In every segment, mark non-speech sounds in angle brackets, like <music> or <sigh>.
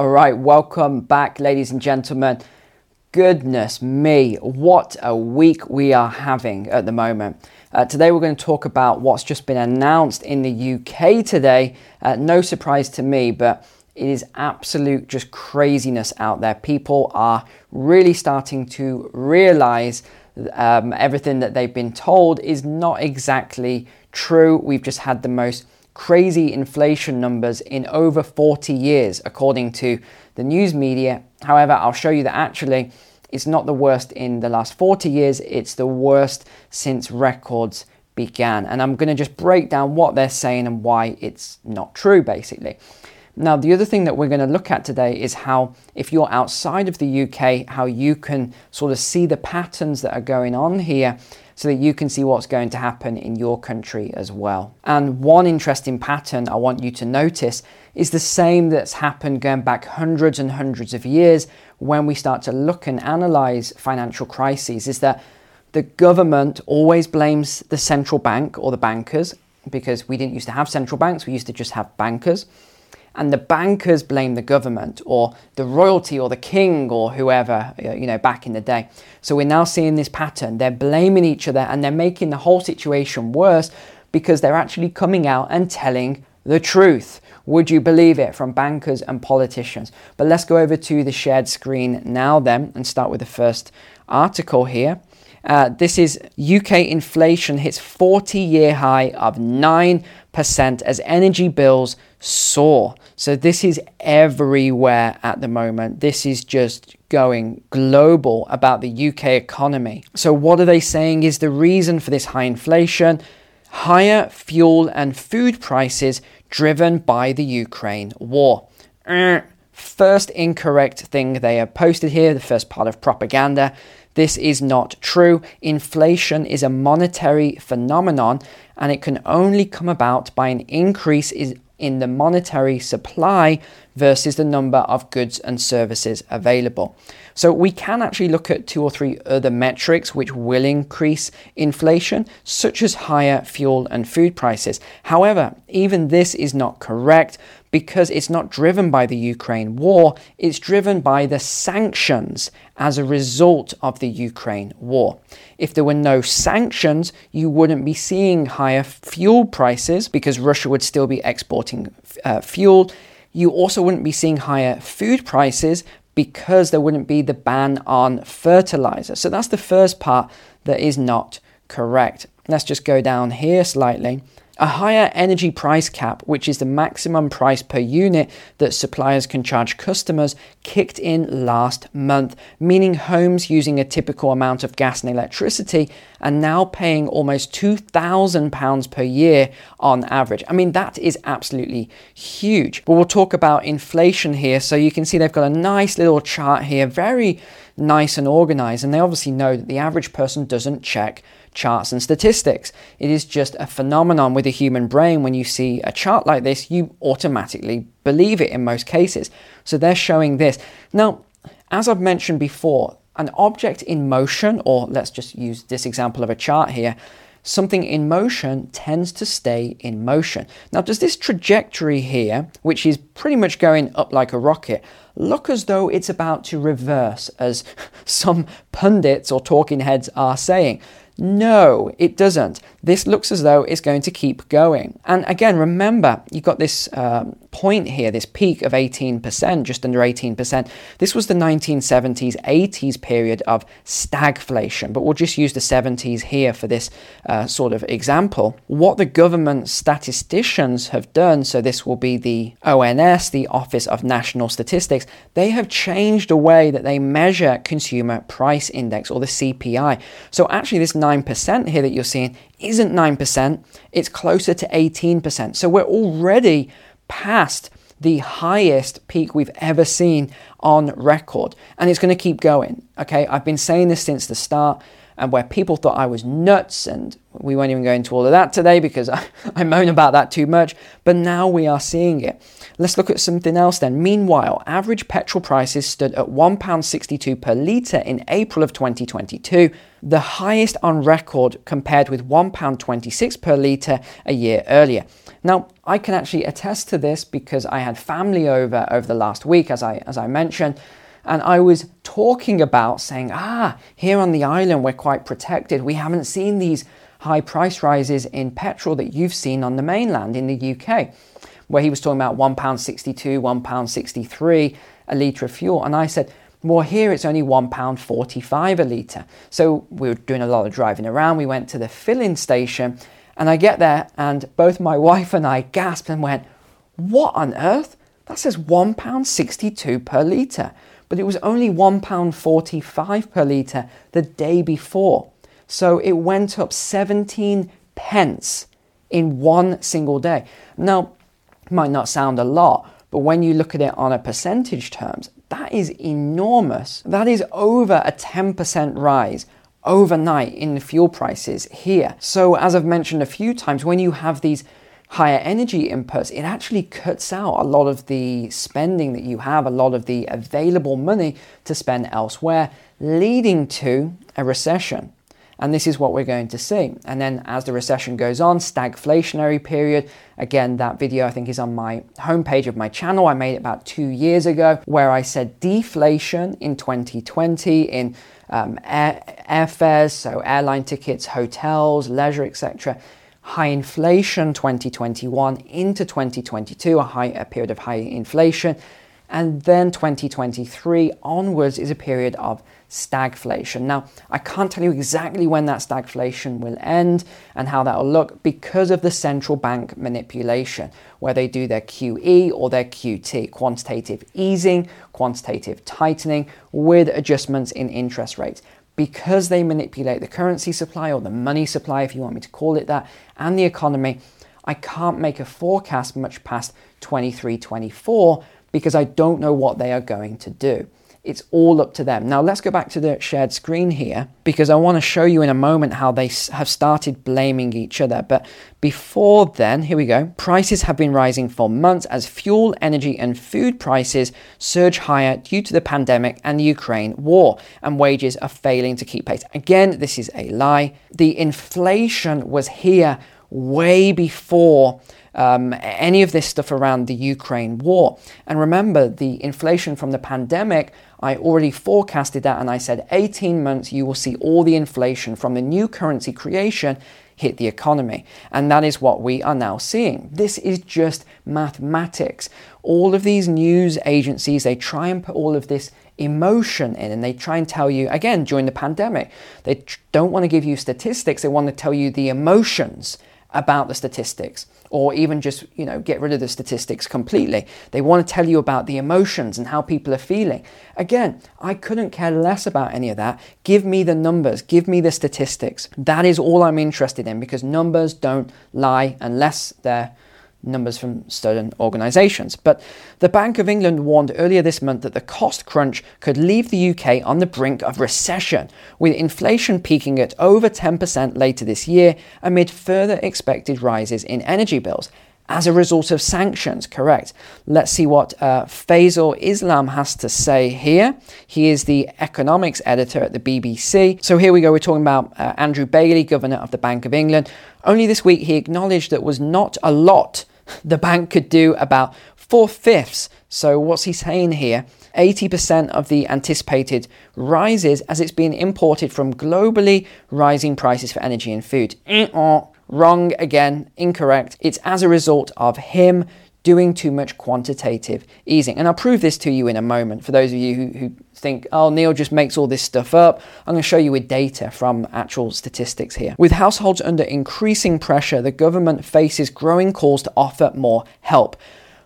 All right, welcome back, ladies and gentlemen. Goodness me, what a week we are having at the moment. Uh, today, we're going to talk about what's just been announced in the UK today. Uh, no surprise to me, but it is absolute just craziness out there. People are really starting to realize um, everything that they've been told is not exactly true. We've just had the most crazy inflation numbers in over 40 years, according to the news media. However, I'll show you that actually it's not the worst in the last 40 years, it's the worst since records began. And I'm going to just break down what they're saying and why it's not true, basically. Now, the other thing that we're going to look at today is how, if you're outside of the UK, how you can sort of see the patterns that are going on here so that you can see what's going to happen in your country as well. And one interesting pattern I want you to notice is the same that's happened going back hundreds and hundreds of years when we start to look and analyze financial crises is that the government always blames the central bank or the bankers because we didn't used to have central banks, we used to just have bankers and the bankers blame the government or the royalty or the king or whoever, uh, you know, back in the day. So we're now seeing this pattern. They're blaming each other and they're making the whole situation worse because they're actually coming out and telling the truth. Would you believe it from bankers and politicians? But let's go over to the shared screen now, then, and start with the first article here. Uh, this is UK inflation hits 40 year high of 9% as energy bills soar. So, this is everywhere at the moment. This is just going global about the UK economy. So, what are they saying is the reason for this high inflation? Higher fuel and food prices driven by the Ukraine war. Uh, first incorrect thing they have posted here, the first part of propaganda. This is not true. Inflation is a monetary phenomenon and it can only come about by an increase in the monetary supply versus the number of goods and services available. So we can actually look at two or three other metrics which will increase inflation, such as higher fuel and food prices. However, even this is not correct because it's not driven by the Ukraine war, it's driven by the sanctions as a result of the Ukraine war. If there were no sanctions, you wouldn't be seeing higher fuel prices because Russia would still be exporting uh, fuel. You also wouldn't be seeing higher food prices because there wouldn't be the ban on fertilizer. So that's the first part that is not correct. Let's just go down here slightly. A higher energy price cap, which is the maximum price per unit that suppliers can charge customers, kicked in last month, meaning homes using a typical amount of gas and electricity are now paying almost £2,000 per year on average. I mean, that is absolutely huge. But we'll talk about inflation here. So you can see they've got a nice little chart here, very nice and organized. And they obviously know that the average person doesn't check charts and statistics. It is just a phenomenon with the human brain. When you see a chart like this, you automatically believe it in most cases. So they're showing this. Now, as I've mentioned before, an object in motion, or let's just use this example of a chart here, something in motion tends to stay in motion. Now, does this trajectory here, which is pretty much going up like a rocket, look as though it's about to reverse, as <laughs> some pundits or talking heads are saying? No, it doesn't. This looks as though it's going to keep going. And again, remember, you've got this um, point here, this peak of 18%, just under 18%. This was the 1970s, 80s period of stagflation, but we'll just use the 70s here for this uh, sort of example. What the government statisticians have done, so this will be the ONS, the Office of National Statistics, they have changed the way that they measure consumer price index or the CPI. So actually, this 9% here that you're seeing isn't 9%, it's closer to 18%. So we're already past the highest peak we've ever seen on record. And it's going to keep going. Okay, I've been saying this since the start, and where people thought I was nuts, and we won't even go into all of that today because I, <laughs> I moan about that too much. But now we are seeing it. Let's look at something else then. Meanwhile, average petrol prices stood at £1.62 per litre in April of 2022, the highest on record compared with £1.26 per litre a year earlier. Now, I can actually attest to this because I had family over over the last week, as I, as I mentioned, and I was talking about saying, ah, here on the island, we're quite protected. We haven't seen these high price rises in petrol that you've seen on the mainland in the UK, where he was talking about £1.62, £1.63 a litre of fuel. And I said, well, here it's only £1.45 a litre. So we were doing a lot of driving around. We went to the filling station, and I get there, and both my <laughs> wife and I gasped and went, What on earth? That says £1.62 per litre. But it was only £1.45 per litre the day before. So it went up 17 pence in one single day. Now, might not sound a lot, but when you look at it on a percentage terms, that is enormous. That is over a 10% rise overnight in the fuel prices here. So, as I've mentioned a few times, when you have these higher energy inputs, it actually cuts out a lot of the spending that you have, a lot of the available money to spend elsewhere, leading to a recession. And this is what we're going to see. And then as the recession goes on, stagflationary period. Again, that video I think is on my homepage of my channel. I made it about two years ago where I said deflation in 2020 in um, air, airfares, so airline tickets, hotels, leisure, etc. High inflation 2021 into 2022, a, high, a period of high inflation. And then 2023 onwards is a period of stagflation. Now, I can't tell you exactly when that stagflation will end and how that will look because of the central bank manipulation, where they do their QE or their QT, quantitative easing, quantitative tightening, with adjustments in interest rates. Because they manipulate the currency supply or the money supply, if you want me to call it that, and the economy, I can't make a forecast much past 23 24 because I don't know what they are going to do. It's all up to them. Now, let's go back to the shared screen here because I want to show you in a moment how they have started blaming each other. But before then, here we go. Prices have been rising for months as fuel, energy, and food prices surge higher due to the pandemic and the Ukraine war, and wages are failing to keep pace. Again, this is a lie. The inflation was here way before um, any of this stuff around the Ukraine war. And remember, the inflation from the pandemic, I already forecasted that and I said 18 months you will see all the inflation from the new currency creation hit the economy. And that is what we are now seeing. This is just mathematics. All of these news agencies, they try and put all of this emotion in and they try and tell you, again, during the pandemic, they don't want to give you statistics, they want to tell you the emotions about the statistics or even just you know get rid of the statistics completely. They want to tell you about the emotions and how people are feeling. Again i couldn't care less about any of that. Give me the numbers give me the statistics. That is all i'm interested in because numbers don't lie unless they're numbers from certain organisations. But the Bank of England warned earlier this month that the cost crunch could leave the UK on the brink of recession, with inflation peaking at over 10% later this year amid further expected rises in energy bills. As a result of sanctions, correct. Let's see what uh, Faisal Islam has to say here. He is the economics editor at the BBC. So here we go. We're talking about uh, Andrew Bailey, governor of the Bank of England. Only this week he acknowledged that was not a lot the bank could do about four fifths. So, what's he saying here? 80% of the anticipated rises as it's being imported from globally rising prices for energy and food. Eh, oh, wrong again, incorrect. It's as a result of him doing too much quantitative easing. And I'll prove this to you in a moment for those of you who, who think, oh, Neil just makes all this stuff up. I'm going to show you with data from actual statistics here. With households under increasing pressure, the government faces growing calls to offer more help.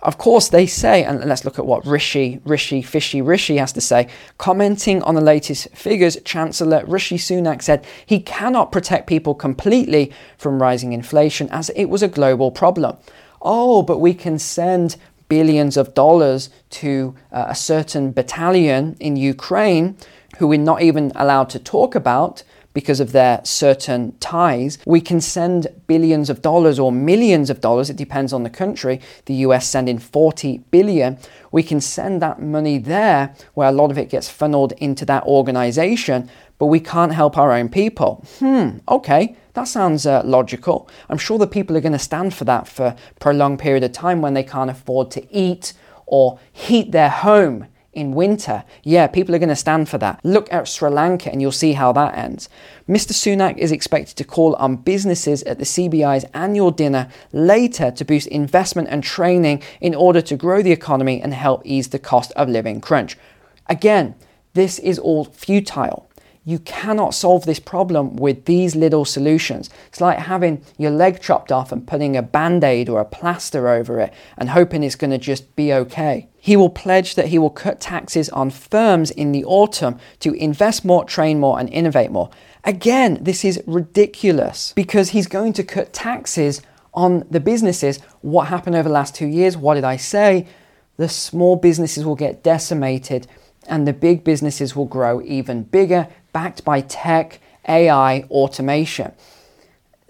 Of course, they say, and let's look at what Rishi, Rishi, Fishy Rishi has to say. Commenting on the latest figures, Chancellor Rishi Sunak said he cannot protect people completely from rising inflation as it was a global problem oh, but we can send billions of dollars to uh, a certain battalion in Ukraine who we're not even allowed to talk about because of their certain ties. We can send billions of dollars or millions of dollars, it depends on the country. The US sending 40 billion. We can send that money there where a lot of it gets funneled into that organization, but we can't help our own people. Hmm, okay, That sounds uh, logical. I'm sure the people are going to stand for that for a prolonged period of time when they can't afford to eat or heat their home in winter. Yeah, people are going to stand for that. Look at Sri Lanka and you'll see how that ends. Mr. Sunak is expected to call on businesses at the CBI's annual dinner later to boost investment and training in order to grow the economy and help ease the cost of living crunch. Again, this is all futile. You cannot solve this problem with these little solutions. It's like having your leg chopped off and putting a band aid or a plaster over it and hoping it's going to just be okay. He will pledge that he will cut taxes on firms in the autumn to invest more, train more, and innovate more. Again, this is ridiculous because he's going to cut taxes on the businesses. What happened over the last two years? What did I say? The small businesses will get decimated and the big businesses will grow even bigger backed by tech, AI, automation.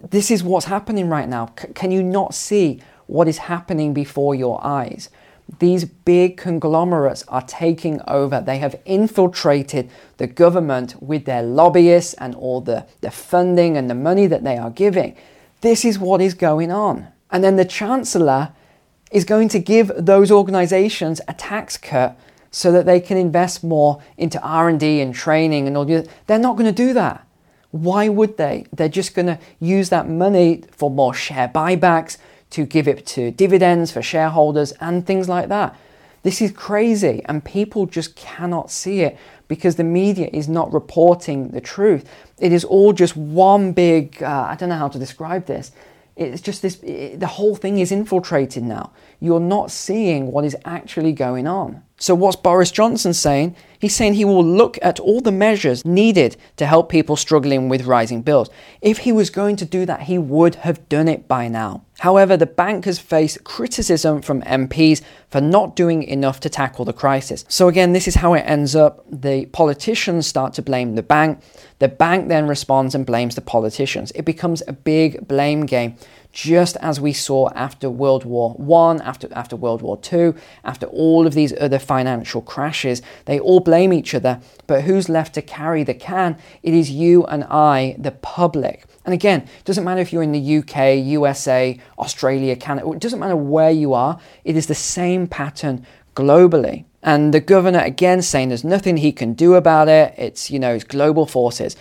This is what's happening right now. C- can you not see what is happening before your eyes? These big conglomerates are taking over. They have infiltrated the government with their lobbyists and all the, the funding and the money that they are giving. This is what is going on. And then the chancellor is going to give those organizations a tax cut so that they can invest more into R&D and training and all the they're not going to do that. Why would they? They're just going to use that money for more share buybacks, to give it to dividends for shareholders and things like that. This is crazy and people just cannot see it because the media is not reporting the truth. It is all just one big, uh, I don't know how to describe this. It's just this, it, the whole thing is infiltrated now. You're not seeing what is actually going on. So, what's Boris Johnson saying? He's saying he will look at all the measures needed to help people struggling with rising bills. If he was going to do that, he would have done it by now. However, the bank has faced criticism from MPs for not doing enough to tackle the crisis. So, again, this is how it ends up. The politicians start to blame the bank. The bank then responds and blames the politicians. It becomes a big blame game just as we saw after World War One, after, after World War Two, after all of these other financial crashes. They all blame each other, but who's left to carry the can? It is you and I, the public. And again, it doesn't matter if you're in the UK, USA, Australia, Canada, it doesn't matter where you are, it is the same pattern globally. And the governor again saying there's nothing he can do about it. It's, you know, it's global forces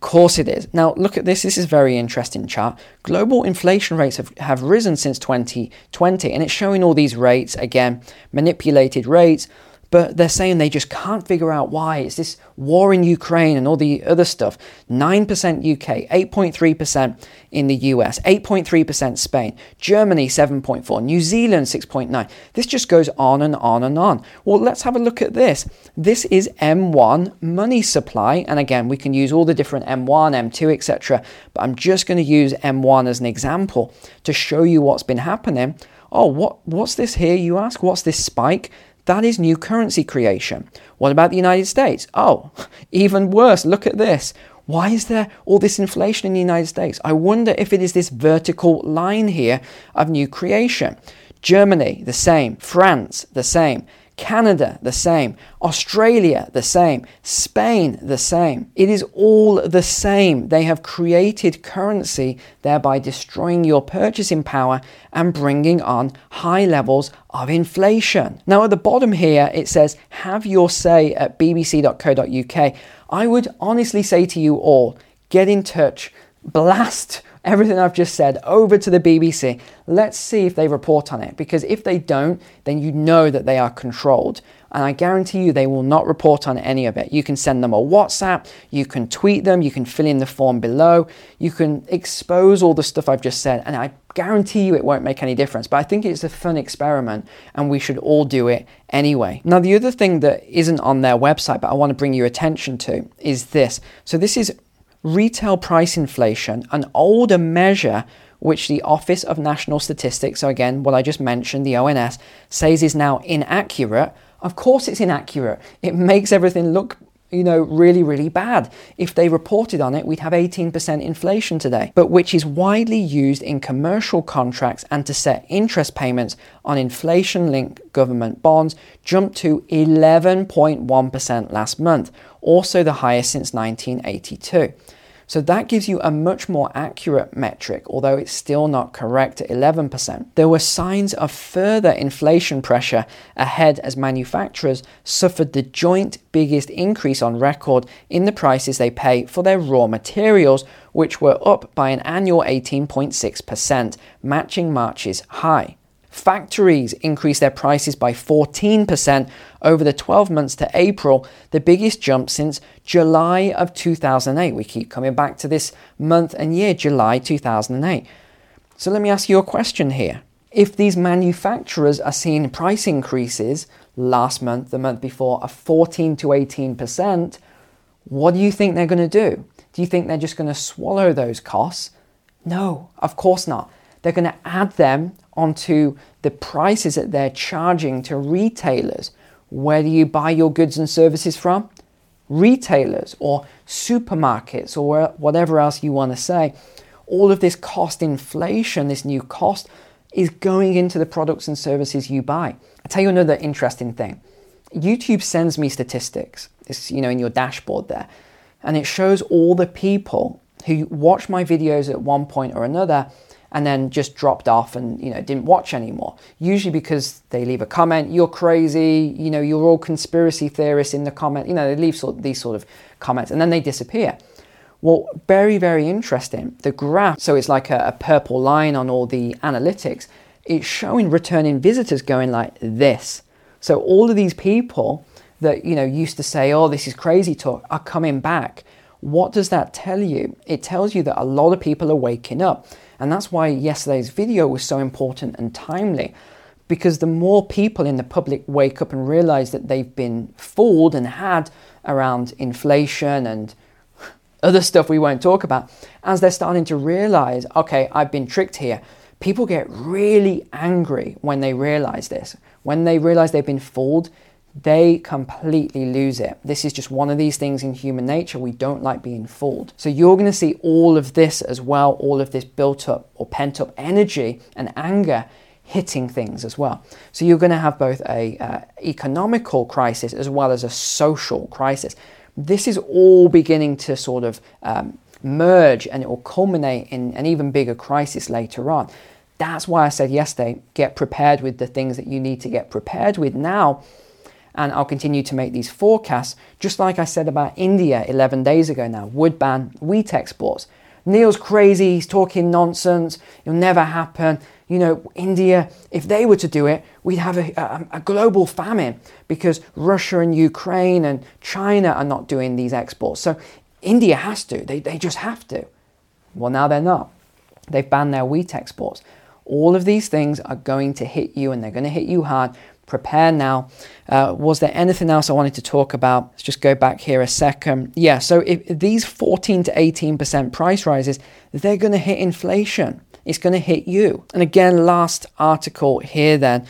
course it is. Now, look at this. This is very interesting chart. Global inflation rates have, have risen since 2020, and it's showing all these rates again, manipulated rates but they're saying they just can't figure out why. It's this war in Ukraine and all the other stuff. 9% UK, 8.3% in the US, 8.3% Spain, Germany 7.4, New Zealand 6.9. This just goes on and on and on. Well, let's have a look at this. This is M1 money supply, and again, we can use all the different M1, M2, etc. But I'm just going to use M1 as an example to show you what's been happening. Oh, what what's this here? You ask. What's this spike? That is new currency creation. What about the United States? Oh, <laughs> even worse. Look at this. Why is there all this inflation in the United States? I wonder if it is this vertical line here of new creation. Germany, the same. France, the same. Canada, the same. Australia, the same. Spain, the same. It is all the same. They have created currency, thereby destroying your purchasing power and bringing on high levels of inflation. Now, at the bottom here, it says, Have your say at bbc.co.uk. I would honestly say to you all, get in touch, blast everything I've just said over to the BBC. Let's see if they report on it because if they don't, then you know that they are controlled. And I guarantee you they will not report on any of it. You can send them a WhatsApp, you can tweet them, you can fill in the form below, you can expose all the stuff I've just said, and I guarantee you it won't make any difference. But I think it's a fun experiment and we should all do it anyway. Now, the other thing that isn't on their website, but I want to bring your attention to is this. So, this is retail price inflation, an older measure which the Office of National Statistics, so again, what I just mentioned, the ONS, says is now inaccurate. Of course, it's inaccurate. It makes everything look you know, really, really bad. If they reported on it, we'd have 18% inflation today, but which is widely used in commercial contracts and to set interest payments on inflation linked government bonds jumped to 11.1% last month, also the highest since 1982. So that gives you a much more accurate metric, although it's still not correct at 11%. There were signs of further inflation pressure ahead as manufacturers suffered the joint biggest increase on record in the prices they pay for their raw materials, which were up by an annual 18.6%, matching March's high. Factories increased their prices by 14% over the 12 months to April, the biggest jump since July of 2008. We keep coming back to this month and year, July 2008. So let me ask you a question here. If these manufacturers are seeing price increases last month, the month before, of 14 to 18%, what do you think they're going to do? Do you think they're just going to swallow those costs? No, of course not. They're going to add them onto the prices that they're charging to retailers. Where do you buy your goods and services from? Retailers or supermarkets or whatever else you want to say. All of this cost inflation, this new cost, is going into the products and services you buy. I'll tell you another interesting thing. YouTube sends me statistics. It's you know in your dashboard there. And it shows all the people who watch my videos at one point or another and then just dropped off and you know didn't watch anymore. Usually because they leave a comment you're crazy you know you're all conspiracy theorists in the comment you know they leave sort of these sort of comments and then they disappear. Well very very interesting the graph so it's like a, a purple line on all the analytics it's showing returning visitors going like this. So all of these people that you know used to say oh this is crazy talk are coming back. What does that tell you? It tells you that a lot of people are waking up and that's why yesterday's video was so important and timely. Because the more people in the public wake up and realize that they've been fooled and had around inflation and <laughs> other stuff we won't talk about, as they're starting to realize, okay, I've been tricked here, people get really angry when they realize this. When they realize they've been fooled, they completely lose it. This is just one of these things in human nature. We don't like being fooled. So you're going to see all of this as well, all of this built up or pent up energy and anger hitting things as well. So you're going to have both a uh, economical crisis as well as a social crisis. This is all beginning to sort of um, merge and it will culminate in an even bigger crisis later on. That's why I said yesterday, get prepared with the things that you need to get prepared with now and I'll continue to make these forecasts, just like I said about India 11 days ago now, would ban wheat exports. Neil's crazy, he's talking nonsense, it'll never happen. You know, India, if they were to do it, we'd have a, a, a global famine because Russia and Ukraine and China are not doing these exports. So India has to, they, they just have to. Well, now they're not. They've banned their wheat exports. All of these things are going to hit you and they're going to hit you hard prepare now. Uh, was there anything else I wanted to talk about? Let's just go back here a second. Yeah, so if, these 14 to 18% price rises, they're going to hit inflation. It's going to hit you. And again, last article here then.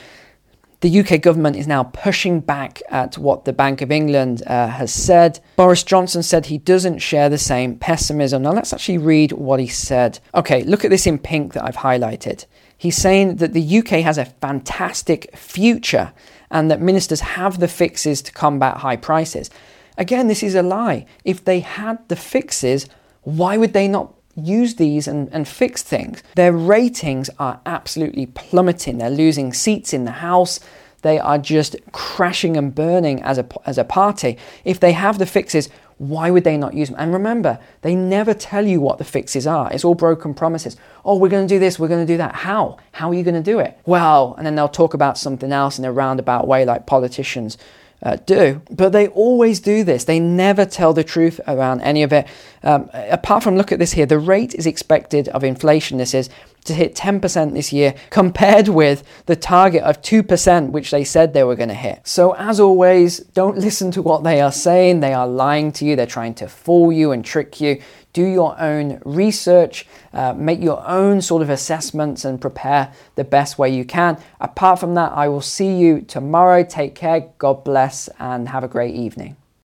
The UK government is now pushing back at what the Bank of England uh, has said. Boris Johnson said he doesn't share the same pessimism. Now, let's actually read what he said. Okay, look at this in pink that I've highlighted. He's saying that the UK has a fantastic future and that ministers have the fixes to combat high prices. Again, this is a lie. If they had the fixes, why would they not use these and, and fix things? Their ratings are absolutely plummeting. They're losing seats in the House. They are just crashing and burning as a, as a party. If they have the fixes, why would they not use them? And remember, they never tell you what the fixes are. It's all broken promises. Oh, we're going to do this, we're going to do that. How? How are you going to do it? Well, and then they'll talk about something else in a roundabout way, like politicians uh, do. But they always do this. They never tell the truth around any of it. Um, apart from, look at this here, the rate is expected of inflation, this is, to hit 10% this year, <laughs> compared with the target of 2%, which they said they were going to hit. So, as always, don't listen to what they are saying. They are lying to you, they're trying to fool you and trick you. Do your own research, uh, make your own sort of assessments, and prepare the best way you can. Apart from that, I will see you tomorrow. Take care, God bless, and have a great evening.